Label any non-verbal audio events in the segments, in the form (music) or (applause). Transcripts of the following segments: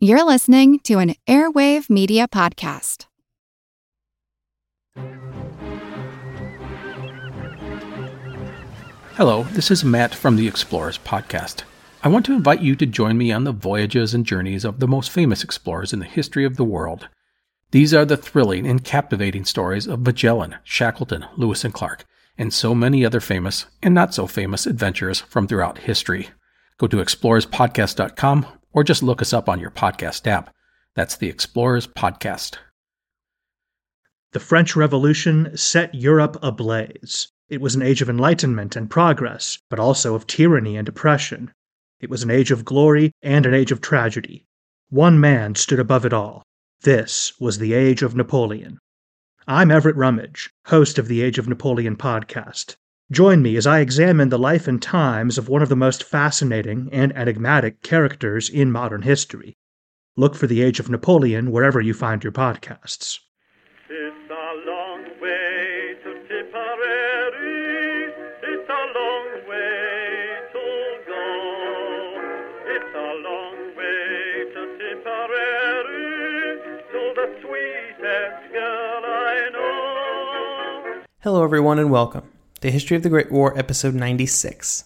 You're listening to an Airwave Media Podcast. Hello, this is Matt from the Explorers Podcast. I want to invite you to join me on the voyages and journeys of the most famous explorers in the history of the world. These are the thrilling and captivating stories of Magellan, Shackleton, Lewis and Clark, and so many other famous and not so famous adventurers from throughout history. Go to explorerspodcast.com or just look us up on your podcast app. That's the Explorers Podcast. The French Revolution set Europe ablaze. It was an age of enlightenment and progress, but also of tyranny and oppression. It was an age of glory and an age of tragedy. One man stood above it all. This was the age of Napoleon. I'm Everett Rummage, host of the Age of Napoleon podcast. Join me as I examine the life and times of one of the most fascinating and enigmatic characters in modern history. Look for The Age of Napoleon wherever you find your podcasts. It's a long way to Tipperary. It's a long way to go. It's a long way to Tipperary to the sweetest girl I know. Hello, everyone, and welcome. The History of the Great War, episode 96.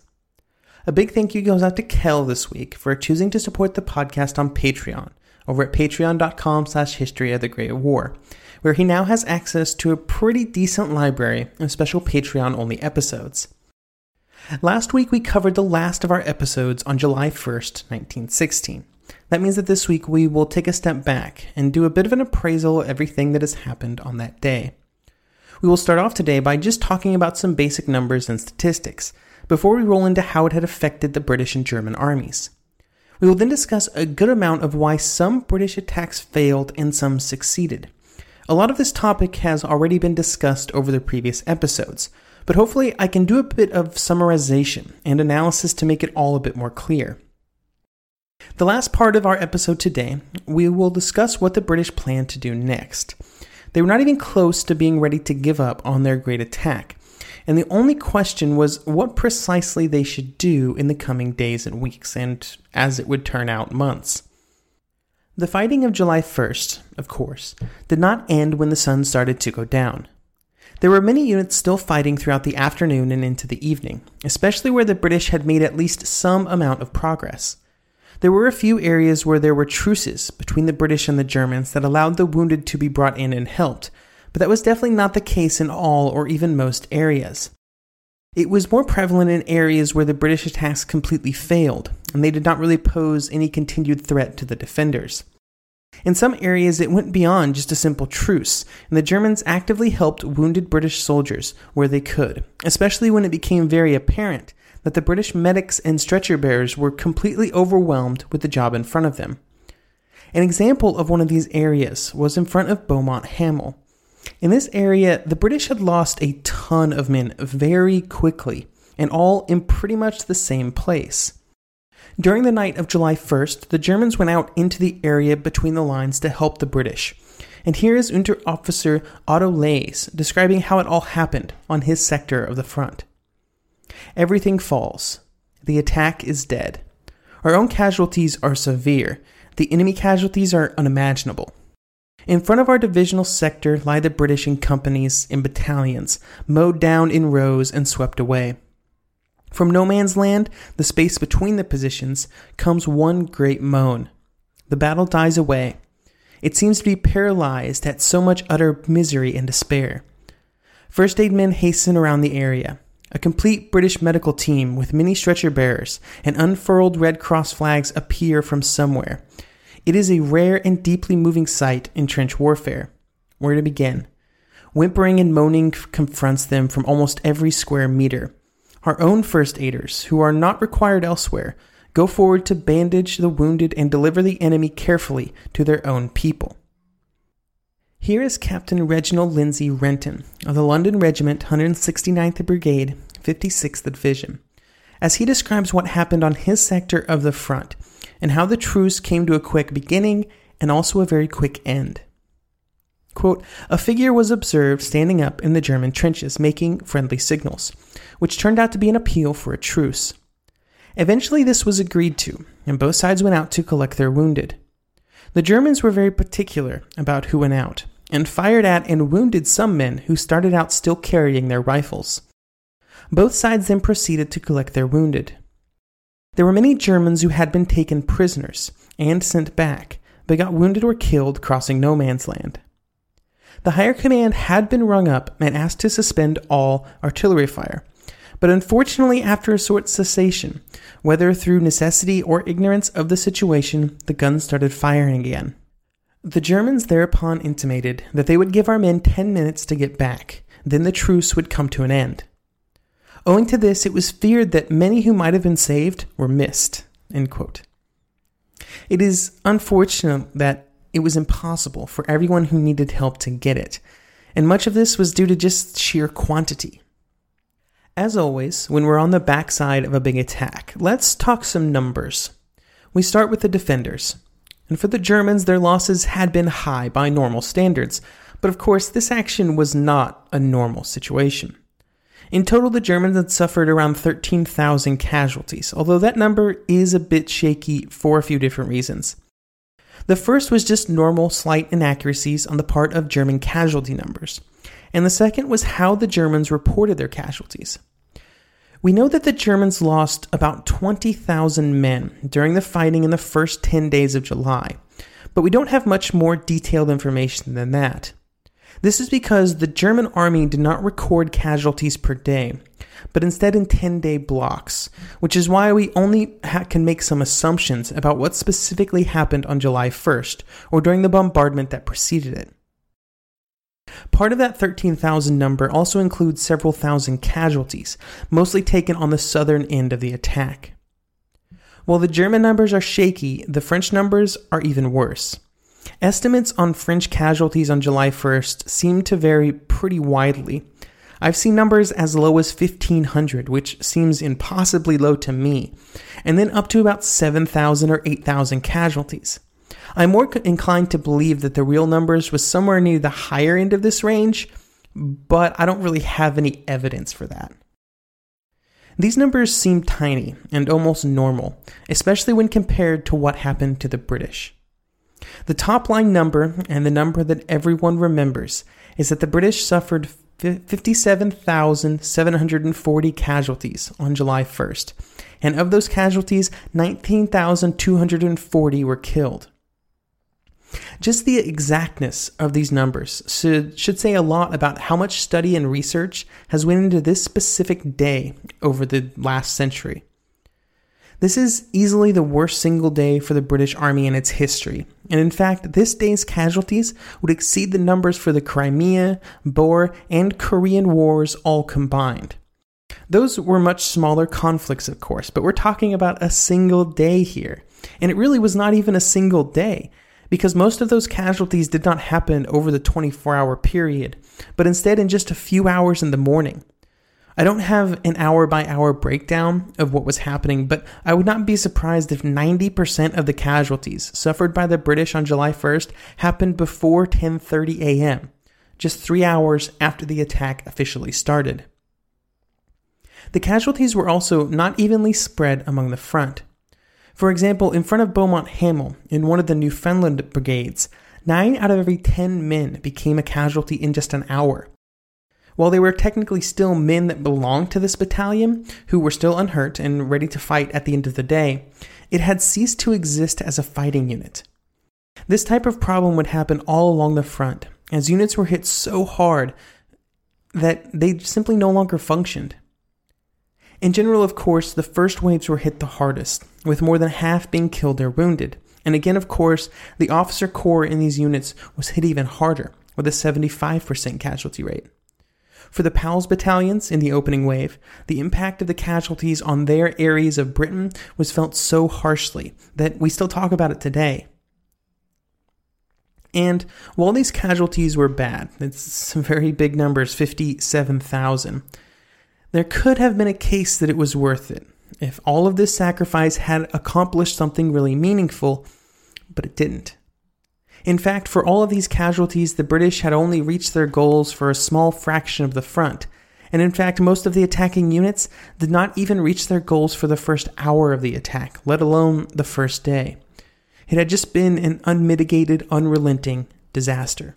A big thank you goes out to Kel this week for choosing to support the podcast on Patreon over at patreon.com slash history of the Great War, where he now has access to a pretty decent library of special Patreon-only episodes. Last week we covered the last of our episodes on July 1st, 1916. That means that this week we will take a step back and do a bit of an appraisal of everything that has happened on that day. We will start off today by just talking about some basic numbers and statistics, before we roll into how it had affected the British and German armies. We will then discuss a good amount of why some British attacks failed and some succeeded. A lot of this topic has already been discussed over the previous episodes, but hopefully I can do a bit of summarization and analysis to make it all a bit more clear. The last part of our episode today, we will discuss what the British plan to do next. They were not even close to being ready to give up on their great attack, and the only question was what precisely they should do in the coming days and weeks, and as it would turn out, months. The fighting of July 1st, of course, did not end when the sun started to go down. There were many units still fighting throughout the afternoon and into the evening, especially where the British had made at least some amount of progress. There were a few areas where there were truces between the British and the Germans that allowed the wounded to be brought in and helped, but that was definitely not the case in all or even most areas. It was more prevalent in areas where the British attacks completely failed, and they did not really pose any continued threat to the defenders. In some areas, it went beyond just a simple truce, and the Germans actively helped wounded British soldiers where they could, especially when it became very apparent that the British medics and stretcher bearers were completely overwhelmed with the job in front of them. An example of one of these areas was in front of Beaumont Hamel. In this area, the British had lost a ton of men very quickly, and all in pretty much the same place. During the night of July 1st, the Germans went out into the area between the lines to help the British. And here is Unteroffizier Otto Lais describing how it all happened on his sector of the front. Everything falls. The attack is dead. Our own casualties are severe. The enemy casualties are unimaginable. In front of our divisional sector lie the British in companies, in battalions, mowed down in rows and swept away. From no man's land, the space between the positions, comes one great moan. The battle dies away. It seems to be paralyzed at so much utter misery and despair. First aid men hasten around the area. A complete British medical team with many stretcher bearers and unfurled Red Cross flags appear from somewhere. It is a rare and deeply moving sight in trench warfare. Where to begin? Whimpering and moaning confronts them from almost every square meter. Our own first aiders, who are not required elsewhere, go forward to bandage the wounded and deliver the enemy carefully to their own people. Here is Captain Reginald Lindsay Renton of the London Regiment, 169th Brigade, 56th Division, as he describes what happened on his sector of the front and how the truce came to a quick beginning and also a very quick end. Quote, a figure was observed standing up in the German trenches making friendly signals, which turned out to be an appeal for a truce. Eventually, this was agreed to, and both sides went out to collect their wounded. The Germans were very particular about who went out, and fired at and wounded some men who started out still carrying their rifles. Both sides then proceeded to collect their wounded. There were many Germans who had been taken prisoners and sent back, but got wounded or killed crossing no man's land. The higher command had been rung up and asked to suspend all artillery fire, but unfortunately, after a short cessation, whether through necessity or ignorance of the situation, the guns started firing again. The Germans thereupon intimated that they would give our men 10 minutes to get back, then the truce would come to an end. Owing to this, it was feared that many who might have been saved were missed. It is unfortunate that it was impossible for everyone who needed help to get it, and much of this was due to just sheer quantity. As always, when we're on the backside of a big attack, let's talk some numbers. We start with the defenders. And for the Germans, their losses had been high by normal standards, but of course, this action was not a normal situation. In total, the Germans had suffered around 13,000 casualties, although that number is a bit shaky for a few different reasons. The first was just normal slight inaccuracies on the part of German casualty numbers, and the second was how the Germans reported their casualties. We know that the Germans lost about 20,000 men during the fighting in the first 10 days of July, but we don't have much more detailed information than that. This is because the German army did not record casualties per day, but instead in 10 day blocks, which is why we only ha- can make some assumptions about what specifically happened on July 1st or during the bombardment that preceded it. Part of that 13,000 number also includes several thousand casualties, mostly taken on the southern end of the attack. While the German numbers are shaky, the French numbers are even worse. Estimates on French casualties on July 1st seem to vary pretty widely. I've seen numbers as low as 1,500, which seems impossibly low to me, and then up to about 7,000 or 8,000 casualties. I'm more inclined to believe that the real numbers was somewhere near the higher end of this range, but I don't really have any evidence for that. These numbers seem tiny and almost normal, especially when compared to what happened to the British. The top line number, and the number that everyone remembers, is that the British suffered 57,740 casualties on July 1st, and of those casualties, 19,240 were killed. Just the exactness of these numbers should, should say a lot about how much study and research has went into this specific day over the last century. This is easily the worst single day for the British Army in its history, and in fact, this day's casualties would exceed the numbers for the Crimea, Boer, and Korean Wars all combined. Those were much smaller conflicts, of course, but we're talking about a single day here. And it really was not even a single day, because most of those casualties did not happen over the 24 hour period, but instead in just a few hours in the morning. I don't have an hour by hour breakdown of what was happening, but I would not be surprised if 90% of the casualties suffered by the British on July 1st happened before 10:30 a.m., just 3 hours after the attack officially started. The casualties were also not evenly spread among the front. For example, in front of Beaumont Hamel, in one of the Newfoundland brigades, 9 out of every 10 men became a casualty in just an hour, while they were technically still men that belonged to this battalion, who were still unhurt and ready to fight at the end of the day, it had ceased to exist as a fighting unit. This type of problem would happen all along the front, as units were hit so hard that they simply no longer functioned. In general, of course, the first waves were hit the hardest, with more than half being killed or wounded. And again, of course, the officer corps in these units was hit even harder, with a 75% casualty rate. For the Pals battalions in the opening wave, the impact of the casualties on their areas of Britain was felt so harshly that we still talk about it today. And while these casualties were bad, it's (laughs) some very big numbers 57,000, there could have been a case that it was worth it if all of this sacrifice had accomplished something really meaningful, but it didn't. In fact, for all of these casualties, the British had only reached their goals for a small fraction of the front. And in fact, most of the attacking units did not even reach their goals for the first hour of the attack, let alone the first day. It had just been an unmitigated, unrelenting disaster.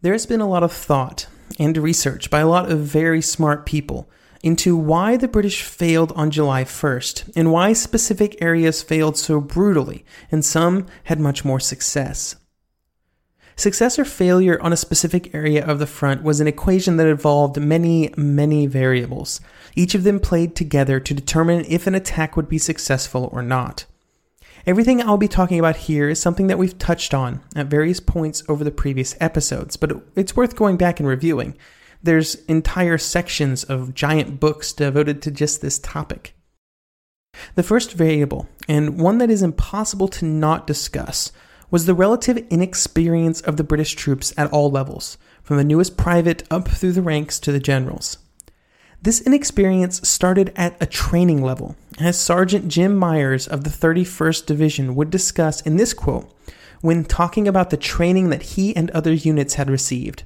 There has been a lot of thought and research by a lot of very smart people into why the British failed on July 1st and why specific areas failed so brutally and some had much more success. Success or failure on a specific area of the front was an equation that involved many, many variables. Each of them played together to determine if an attack would be successful or not. Everything I'll be talking about here is something that we've touched on at various points over the previous episodes, but it's worth going back and reviewing. There's entire sections of giant books devoted to just this topic. The first variable, and one that is impossible to not discuss, was the relative inexperience of the British troops at all levels, from the newest private up through the ranks to the generals. This inexperience started at a training level, as Sergeant Jim Myers of the 31st Division would discuss in this quote when talking about the training that he and other units had received.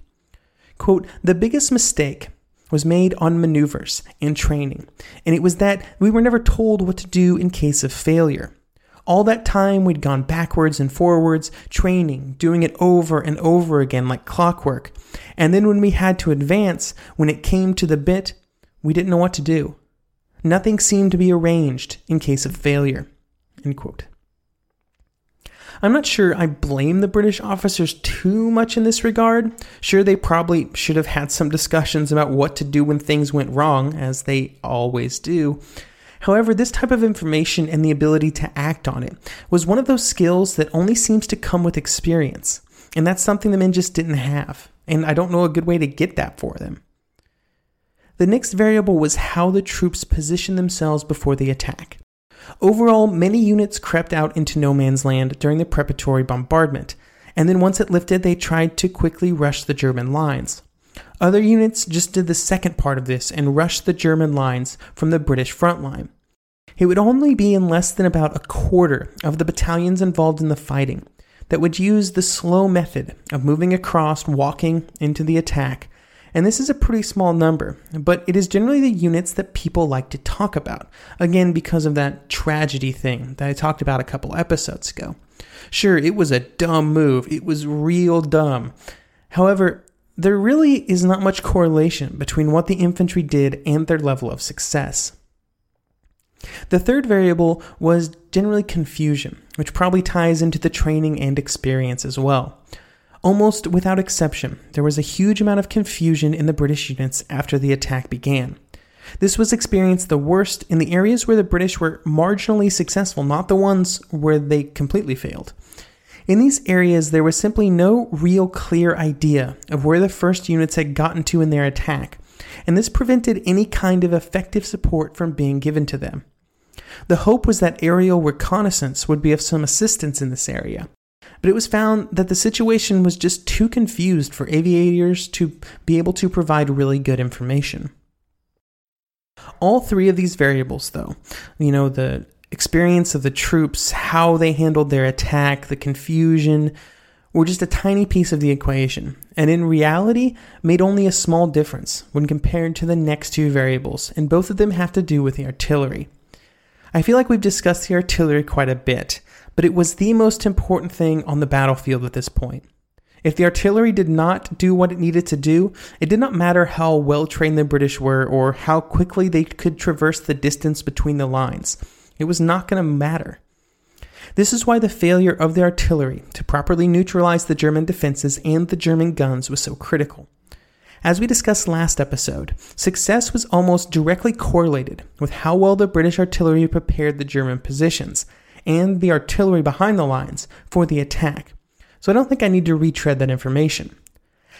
Quote, the biggest mistake was made on maneuvers and training, and it was that we were never told what to do in case of failure. All that time we'd gone backwards and forwards, training, doing it over and over again like clockwork. And then when we had to advance, when it came to the bit, we didn't know what to do. Nothing seemed to be arranged in case of failure. I'm not sure I blame the British officers too much in this regard. Sure, they probably should have had some discussions about what to do when things went wrong, as they always do. However, this type of information and the ability to act on it was one of those skills that only seems to come with experience. And that's something the men just didn't have. And I don't know a good way to get that for them. The next variable was how the troops positioned themselves before the attack. Overall, many units crept out into no man's land during the preparatory bombardment, and then once it lifted, they tried to quickly rush the German lines. Other units just did the second part of this and rushed the German lines from the British front line. It would only be in less than about a quarter of the battalions involved in the fighting that would use the slow method of moving across, walking into the attack. And this is a pretty small number, but it is generally the units that people like to talk about. Again, because of that tragedy thing that I talked about a couple episodes ago. Sure, it was a dumb move, it was real dumb. However, there really is not much correlation between what the infantry did and their level of success. The third variable was generally confusion, which probably ties into the training and experience as well. Almost without exception, there was a huge amount of confusion in the British units after the attack began. This was experienced the worst in the areas where the British were marginally successful, not the ones where they completely failed. In these areas, there was simply no real clear idea of where the first units had gotten to in their attack, and this prevented any kind of effective support from being given to them. The hope was that aerial reconnaissance would be of some assistance in this area, but it was found that the situation was just too confused for aviators to be able to provide really good information. All three of these variables, though, you know, the experience of the troops, how they handled their attack, the confusion, were just a tiny piece of the equation, and in reality made only a small difference when compared to the next two variables, and both of them have to do with the artillery. I feel like we've discussed the artillery quite a bit, but it was the most important thing on the battlefield at this point. If the artillery did not do what it needed to do, it did not matter how well trained the British were or how quickly they could traverse the distance between the lines. It was not going to matter. This is why the failure of the artillery to properly neutralize the German defenses and the German guns was so critical. As we discussed last episode, success was almost directly correlated with how well the British artillery prepared the German positions and the artillery behind the lines for the attack. So I don't think I need to retread that information.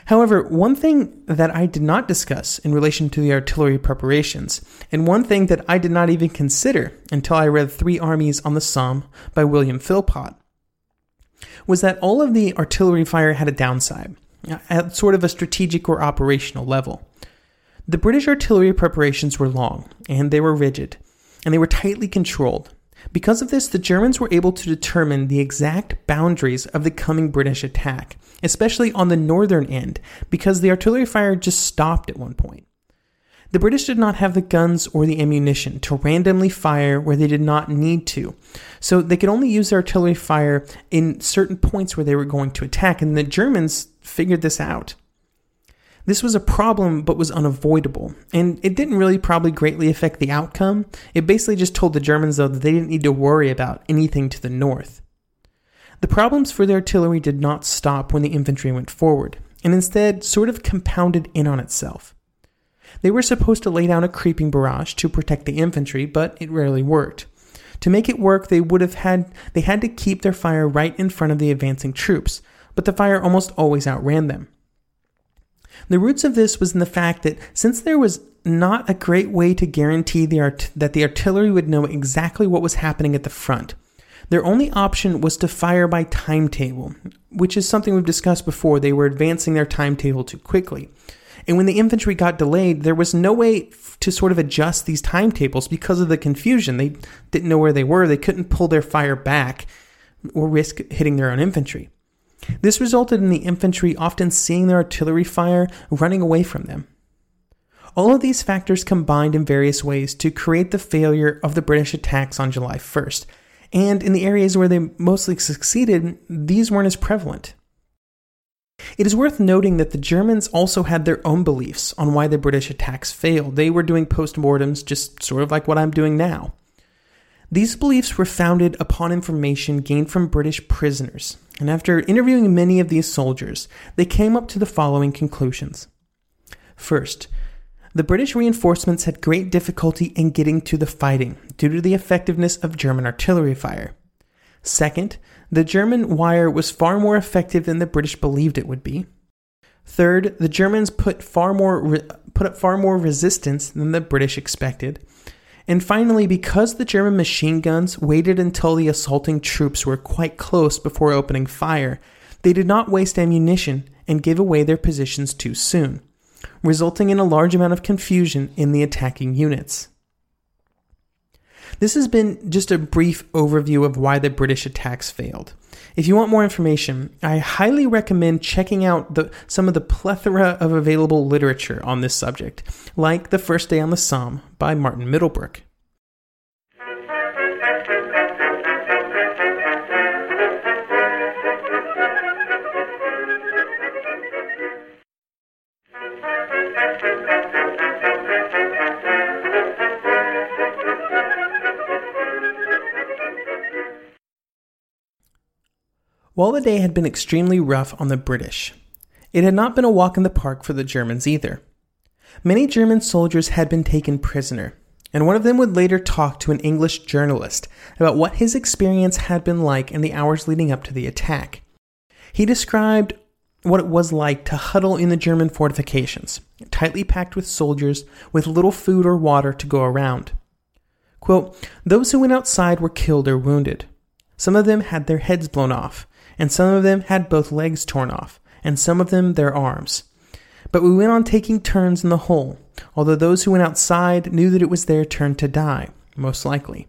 However, one thing that I did not discuss in relation to the artillery preparations, and one thing that I did not even consider until I read Three Armies on the Somme by William Philpott, was that all of the artillery fire had a downside, uh, at sort of a strategic or operational level. The British artillery preparations were long, and they were rigid, and they were tightly controlled. Because of this, the Germans were able to determine the exact boundaries of the coming British attack, especially on the northern end, because the artillery fire just stopped at one point. The British did not have the guns or the ammunition to randomly fire where they did not need to. So they could only use their artillery fire in certain points where they were going to attack, and the Germans figured this out. This was a problem, but was unavoidable, and it didn't really probably greatly affect the outcome. It basically just told the Germans, though, that they didn't need to worry about anything to the north. The problems for the artillery did not stop when the infantry went forward, and instead sort of compounded in on itself. They were supposed to lay down a creeping barrage to protect the infantry, but it rarely worked. To make it work, they would have had they had to keep their fire right in front of the advancing troops, but the fire almost always outran them. The roots of this was in the fact that since there was not a great way to guarantee the art- that the artillery would know exactly what was happening at the front, their only option was to fire by timetable, which is something we've discussed before. They were advancing their timetable too quickly. And when the infantry got delayed, there was no way to sort of adjust these timetables because of the confusion. They didn't know where they were, they couldn't pull their fire back or risk hitting their own infantry. This resulted in the infantry often seeing their artillery fire running away from them. All of these factors combined in various ways to create the failure of the British attacks on July 1st, and in the areas where they mostly succeeded, these weren't as prevalent. It is worth noting that the Germans also had their own beliefs on why the British attacks failed. They were doing postmortems just sort of like what I'm doing now. These beliefs were founded upon information gained from British prisoners, and after interviewing many of these soldiers, they came up to the following conclusions. First, the British reinforcements had great difficulty in getting to the fighting due to the effectiveness of German artillery fire. Second, the German wire was far more effective than the British believed it would be. Third, the Germans put far more re- put up far more resistance than the British expected. And finally, because the German machine guns waited until the assaulting troops were quite close before opening fire, they did not waste ammunition and give away their positions too soon, resulting in a large amount of confusion in the attacking units. This has been just a brief overview of why the British attacks failed. If you want more information, I highly recommend checking out the, some of the plethora of available literature on this subject, like The First Day on the Somme by Martin Middlebrook. While the day had been extremely rough on the British, it had not been a walk in the park for the Germans either. Many German soldiers had been taken prisoner, and one of them would later talk to an English journalist about what his experience had been like in the hours leading up to the attack. He described what it was like to huddle in the German fortifications, tightly packed with soldiers with little food or water to go around. Quote, Those who went outside were killed or wounded. Some of them had their heads blown off, and some of them had both legs torn off, and some of them their arms. But we went on taking turns in the hole, although those who went outside knew that it was their turn to die, most likely.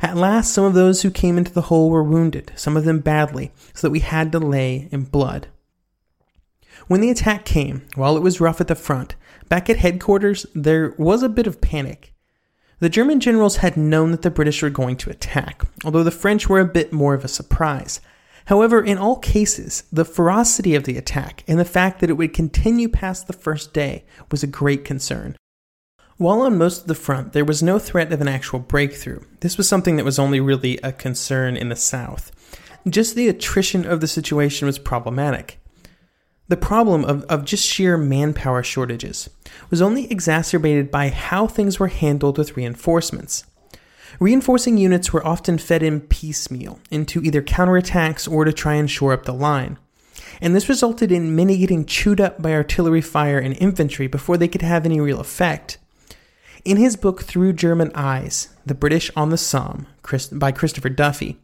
At last, some of those who came into the hole were wounded, some of them badly, so that we had to lay in blood. When the attack came, while it was rough at the front, back at headquarters, there was a bit of panic. The German generals had known that the British were going to attack, although the French were a bit more of a surprise, However, in all cases, the ferocity of the attack and the fact that it would continue past the first day was a great concern. While on most of the front there was no threat of an actual breakthrough, this was something that was only really a concern in the south. Just the attrition of the situation was problematic. The problem of, of just sheer manpower shortages was only exacerbated by how things were handled with reinforcements. Reinforcing units were often fed in piecemeal into either counterattacks or to try and shore up the line. And this resulted in many getting chewed up by artillery fire and infantry before they could have any real effect. In his book Through German Eyes, The British on the Somme, by Christopher Duffy,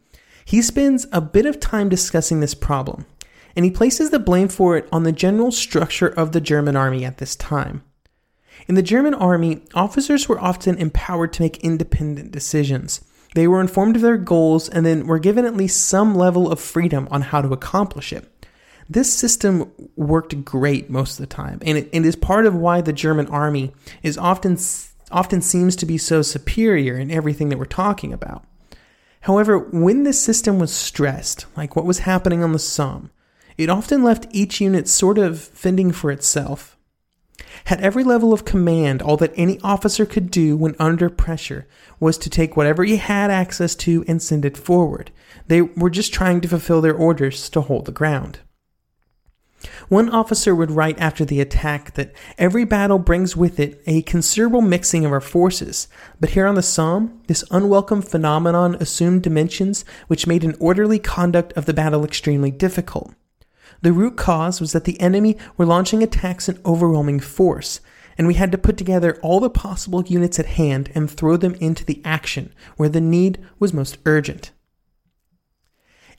he spends a bit of time discussing this problem, and he places the blame for it on the general structure of the German army at this time. In the German army, officers were often empowered to make independent decisions. They were informed of their goals and then were given at least some level of freedom on how to accomplish it. This system worked great most of the time, and it, it is part of why the German army is often often seems to be so superior in everything that we're talking about. However, when this system was stressed, like what was happening on the Somme, it often left each unit sort of fending for itself. At every level of command, all that any officer could do when under pressure was to take whatever he had access to and send it forward. They were just trying to fulfill their orders to hold the ground. One officer would write after the attack that every battle brings with it a considerable mixing of our forces, but here on the Somme, this unwelcome phenomenon assumed dimensions which made an orderly conduct of the battle extremely difficult. The root cause was that the enemy were launching attacks in overwhelming force, and we had to put together all the possible units at hand and throw them into the action where the need was most urgent.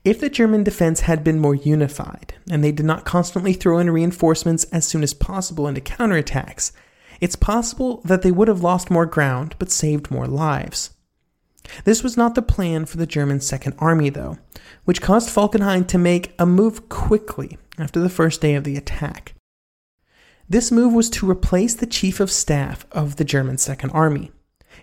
If the German defense had been more unified, and they did not constantly throw in reinforcements as soon as possible into counterattacks, it's possible that they would have lost more ground but saved more lives. This was not the plan for the German Second Army, though, which caused Falkenhayn to make a move quickly after the first day of the attack. This move was to replace the Chief of Staff of the German Second Army.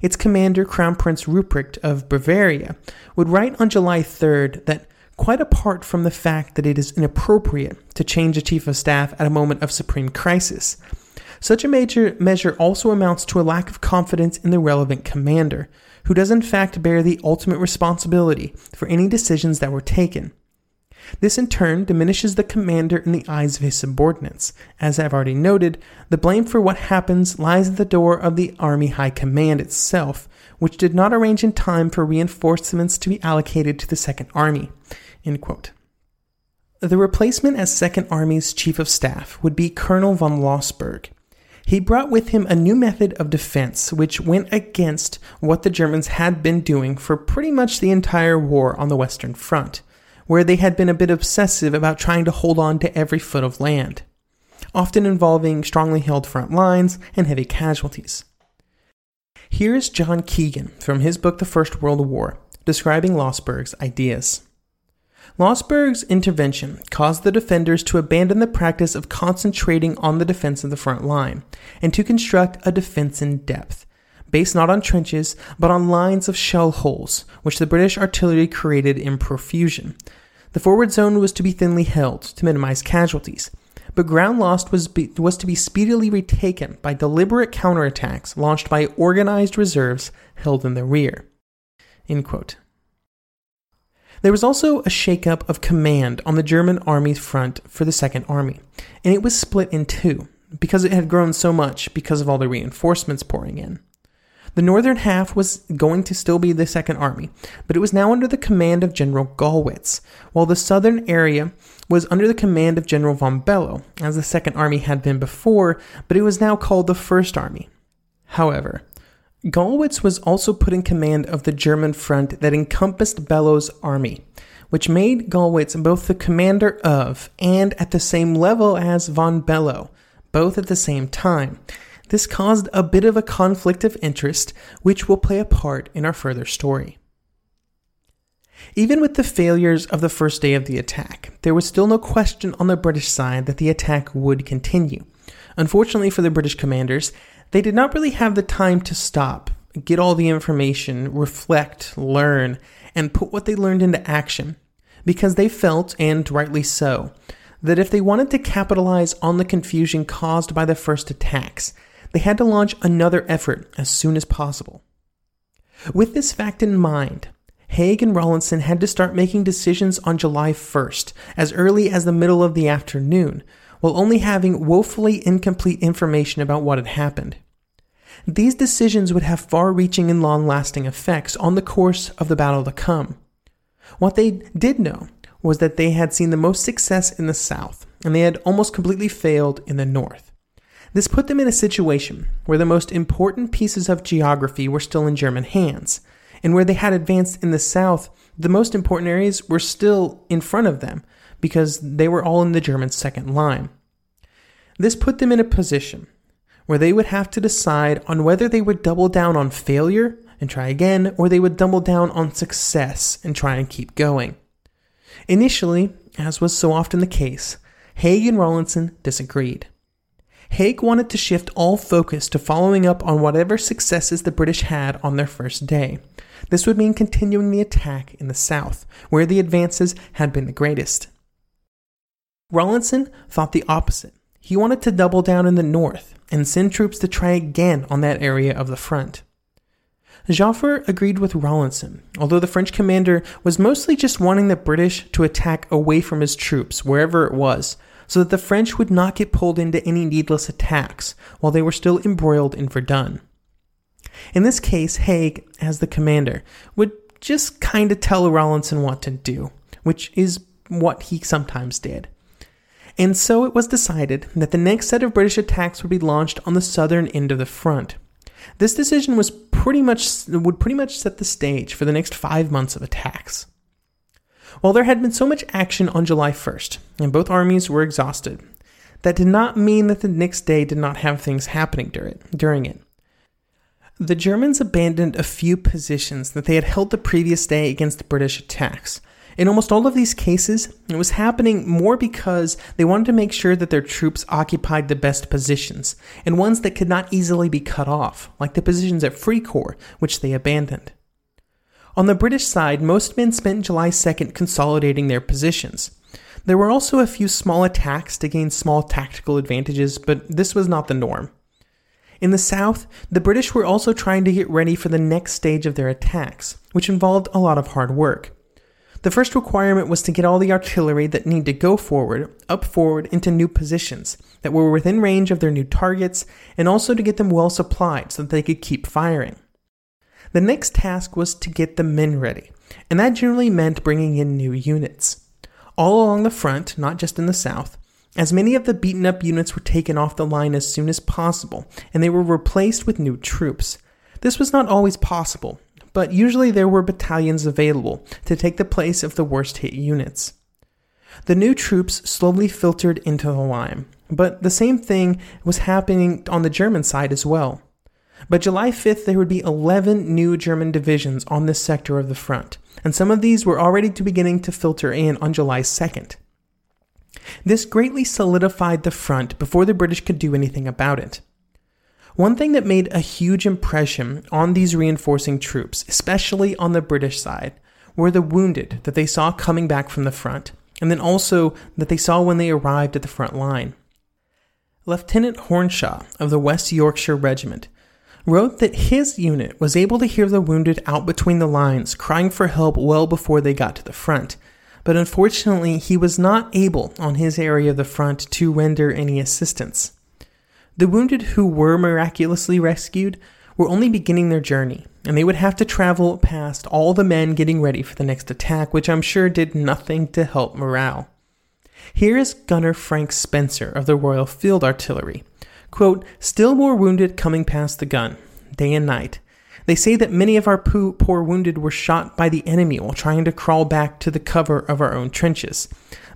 Its commander, Crown Prince Ruprecht of Bavaria, would write on July 3rd that quite apart from the fact that it is inappropriate to change a chief of staff at a moment of supreme crisis. Such a major measure also amounts to a lack of confidence in the relevant commander, who does in fact bear the ultimate responsibility for any decisions that were taken. This in turn diminishes the commander in the eyes of his subordinates. As I've already noted, the blame for what happens lies at the door of the Army High Command itself, which did not arrange in time for reinforcements to be allocated to the Second Army. The replacement as Second Army's Chief of Staff would be Colonel von Lossberg. He brought with him a new method of defense which went against what the Germans had been doing for pretty much the entire war on the Western Front, where they had been a bit obsessive about trying to hold on to every foot of land, often involving strongly held front lines and heavy casualties. Here is John Keegan from his book The First World War, describing Lossberg's ideas. Lossberg's intervention caused the defenders to abandon the practice of concentrating on the defense of the front line and to construct a defense in depth, based not on trenches but on lines of shell holes, which the British artillery created in profusion. The forward zone was to be thinly held to minimize casualties, but ground lost was, be, was to be speedily retaken by deliberate counterattacks launched by organized reserves held in the rear. There was also a shakeup of command on the German army's front for the Second Army, and it was split in two because it had grown so much because of all the reinforcements pouring in. The northern half was going to still be the Second Army, but it was now under the command of General Gallwitz, while the southern area was under the command of General von Below, as the Second Army had been before, but it was now called the First Army. However, Gallwitz was also put in command of the German front that encompassed Below's army, which made Gallwitz both the commander of and at the same level as von Bellow, both at the same time. This caused a bit of a conflict of interest, which will play a part in our further story. Even with the failures of the first day of the attack, there was still no question on the British side that the attack would continue. Unfortunately for the British commanders, they did not really have the time to stop, get all the information, reflect, learn, and put what they learned into action, because they felt, and rightly so, that if they wanted to capitalize on the confusion caused by the first attacks, they had to launch another effort as soon as possible. With this fact in mind, Haig and Rawlinson had to start making decisions on July 1st, as early as the middle of the afternoon, while only having woefully incomplete information about what had happened. These decisions would have far reaching and long lasting effects on the course of the battle to come. What they did know was that they had seen the most success in the south, and they had almost completely failed in the north. This put them in a situation where the most important pieces of geography were still in German hands, and where they had advanced in the south, the most important areas were still in front of them, because they were all in the German second line. This put them in a position where they would have to decide on whether they would double down on failure and try again, or they would double down on success and try and keep going. Initially, as was so often the case, Haig and Rawlinson disagreed. Haig wanted to shift all focus to following up on whatever successes the British had on their first day. This would mean continuing the attack in the south, where the advances had been the greatest. Rawlinson thought the opposite. He wanted to double down in the north and send troops to try again on that area of the front. Joffre agreed with Rawlinson, although the French commander was mostly just wanting the British to attack away from his troops, wherever it was, so that the French would not get pulled into any needless attacks while they were still embroiled in Verdun. In this case, Haig, as the commander, would just kind of tell Rawlinson what to do, which is what he sometimes did. And so it was decided that the next set of British attacks would be launched on the southern end of the front. This decision was pretty much would pretty much set the stage for the next 5 months of attacks. While there had been so much action on July 1st, and both armies were exhausted, that did not mean that the next day did not have things happening during it. The Germans abandoned a few positions that they had held the previous day against British attacks, in almost all of these cases, it was happening more because they wanted to make sure that their troops occupied the best positions, and ones that could not easily be cut off, like the positions at Fricourt, which they abandoned. On the British side, most men spent July 2nd consolidating their positions. There were also a few small attacks to gain small tactical advantages, but this was not the norm. In the south, the British were also trying to get ready for the next stage of their attacks, which involved a lot of hard work. The first requirement was to get all the artillery that needed to go forward, up forward into new positions that were within range of their new targets, and also to get them well supplied so that they could keep firing. The next task was to get the men ready, and that generally meant bringing in new units. All along the front, not just in the south, as many of the beaten up units were taken off the line as soon as possible, and they were replaced with new troops. This was not always possible, but usually there were battalions available to take the place of the worst hit units. The new troops slowly filtered into the line, but the same thing was happening on the German side as well. By July 5th, there would be 11 new German divisions on this sector of the front, and some of these were already beginning to filter in on July 2nd. This greatly solidified the front before the British could do anything about it. One thing that made a huge impression on these reinforcing troops, especially on the British side, were the wounded that they saw coming back from the front, and then also that they saw when they arrived at the front line. Lieutenant Hornshaw of the West Yorkshire Regiment wrote that his unit was able to hear the wounded out between the lines crying for help well before they got to the front, but unfortunately he was not able on his area of the front to render any assistance. The wounded who were miraculously rescued were only beginning their journey, and they would have to travel past all the men getting ready for the next attack, which I'm sure did nothing to help morale. Here is Gunner Frank Spencer of the Royal Field Artillery. Quote, Still more wounded coming past the gun, day and night. They say that many of our poor wounded were shot by the enemy while trying to crawl back to the cover of our own trenches.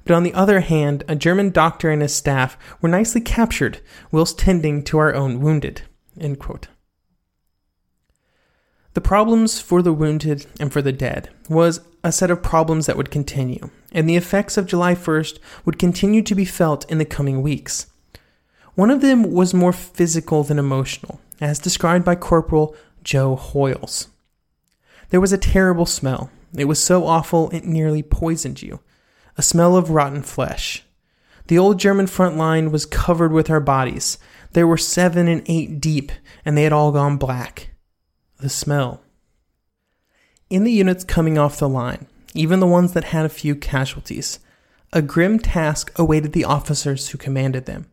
But on the other hand, a German doctor and his staff were nicely captured whilst tending to our own wounded. The problems for the wounded and for the dead was a set of problems that would continue, and the effects of July 1st would continue to be felt in the coming weeks. One of them was more physical than emotional, as described by Corporal Joe Hoyles. There was a terrible smell. It was so awful it nearly poisoned you a smell of rotten flesh. The old German front line was covered with our bodies. There were seven and eight deep, and they had all gone black. The smell. In the units coming off the line, even the ones that had a few casualties, a grim task awaited the officers who commanded them.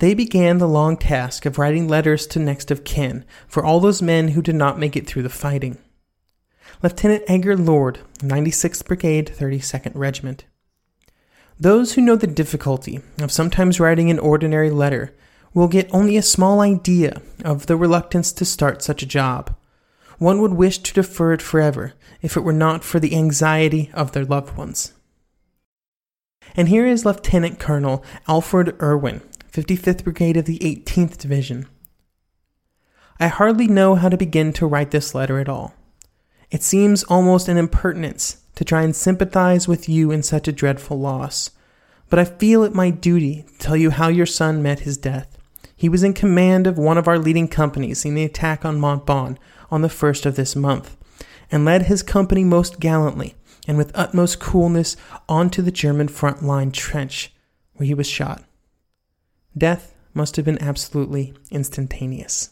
They began the long task of writing letters to next of kin for all those men who did not make it through the fighting. Lieutenant Edgar Lord, 96th Brigade, 32nd Regiment. Those who know the difficulty of sometimes writing an ordinary letter will get only a small idea of the reluctance to start such a job. One would wish to defer it forever if it were not for the anxiety of their loved ones. And here is Lieutenant Colonel Alfred Irwin, 55th Brigade of the 18th Division. I hardly know how to begin to write this letter at all. It seems almost an impertinence to try and sympathize with you in such a dreadful loss. but I feel it my duty to tell you how your son met his death. He was in command of one of our leading companies in the attack on Montauban on the first of this month, and led his company most gallantly and with utmost coolness onto the German front line trench, where he was shot. Death must have been absolutely instantaneous.